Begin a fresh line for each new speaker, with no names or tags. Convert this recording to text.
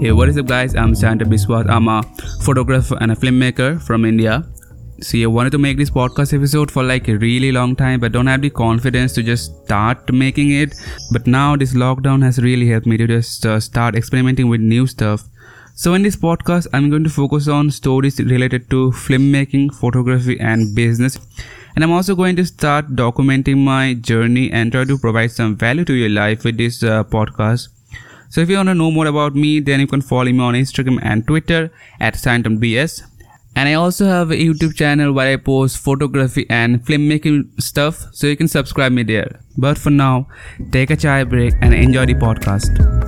Hey, what is up, guys? I'm Santa Biswas. I'm a photographer and a filmmaker from India. See, I wanted to make this podcast episode for like a really long time, but don't have the confidence to just start making it. But now this lockdown has really helped me to just uh, start experimenting with new stuff. So in this podcast, I'm going to focus on stories related to filmmaking, photography, and business. And I'm also going to start documenting my journey and try to provide some value to your life with this uh, podcast. So if you want to know more about me, then you can follow me on Instagram and Twitter at SantumBS. And I also have a YouTube channel where I post photography and filmmaking stuff, so you can subscribe me there. But for now, take a chai break and enjoy the podcast.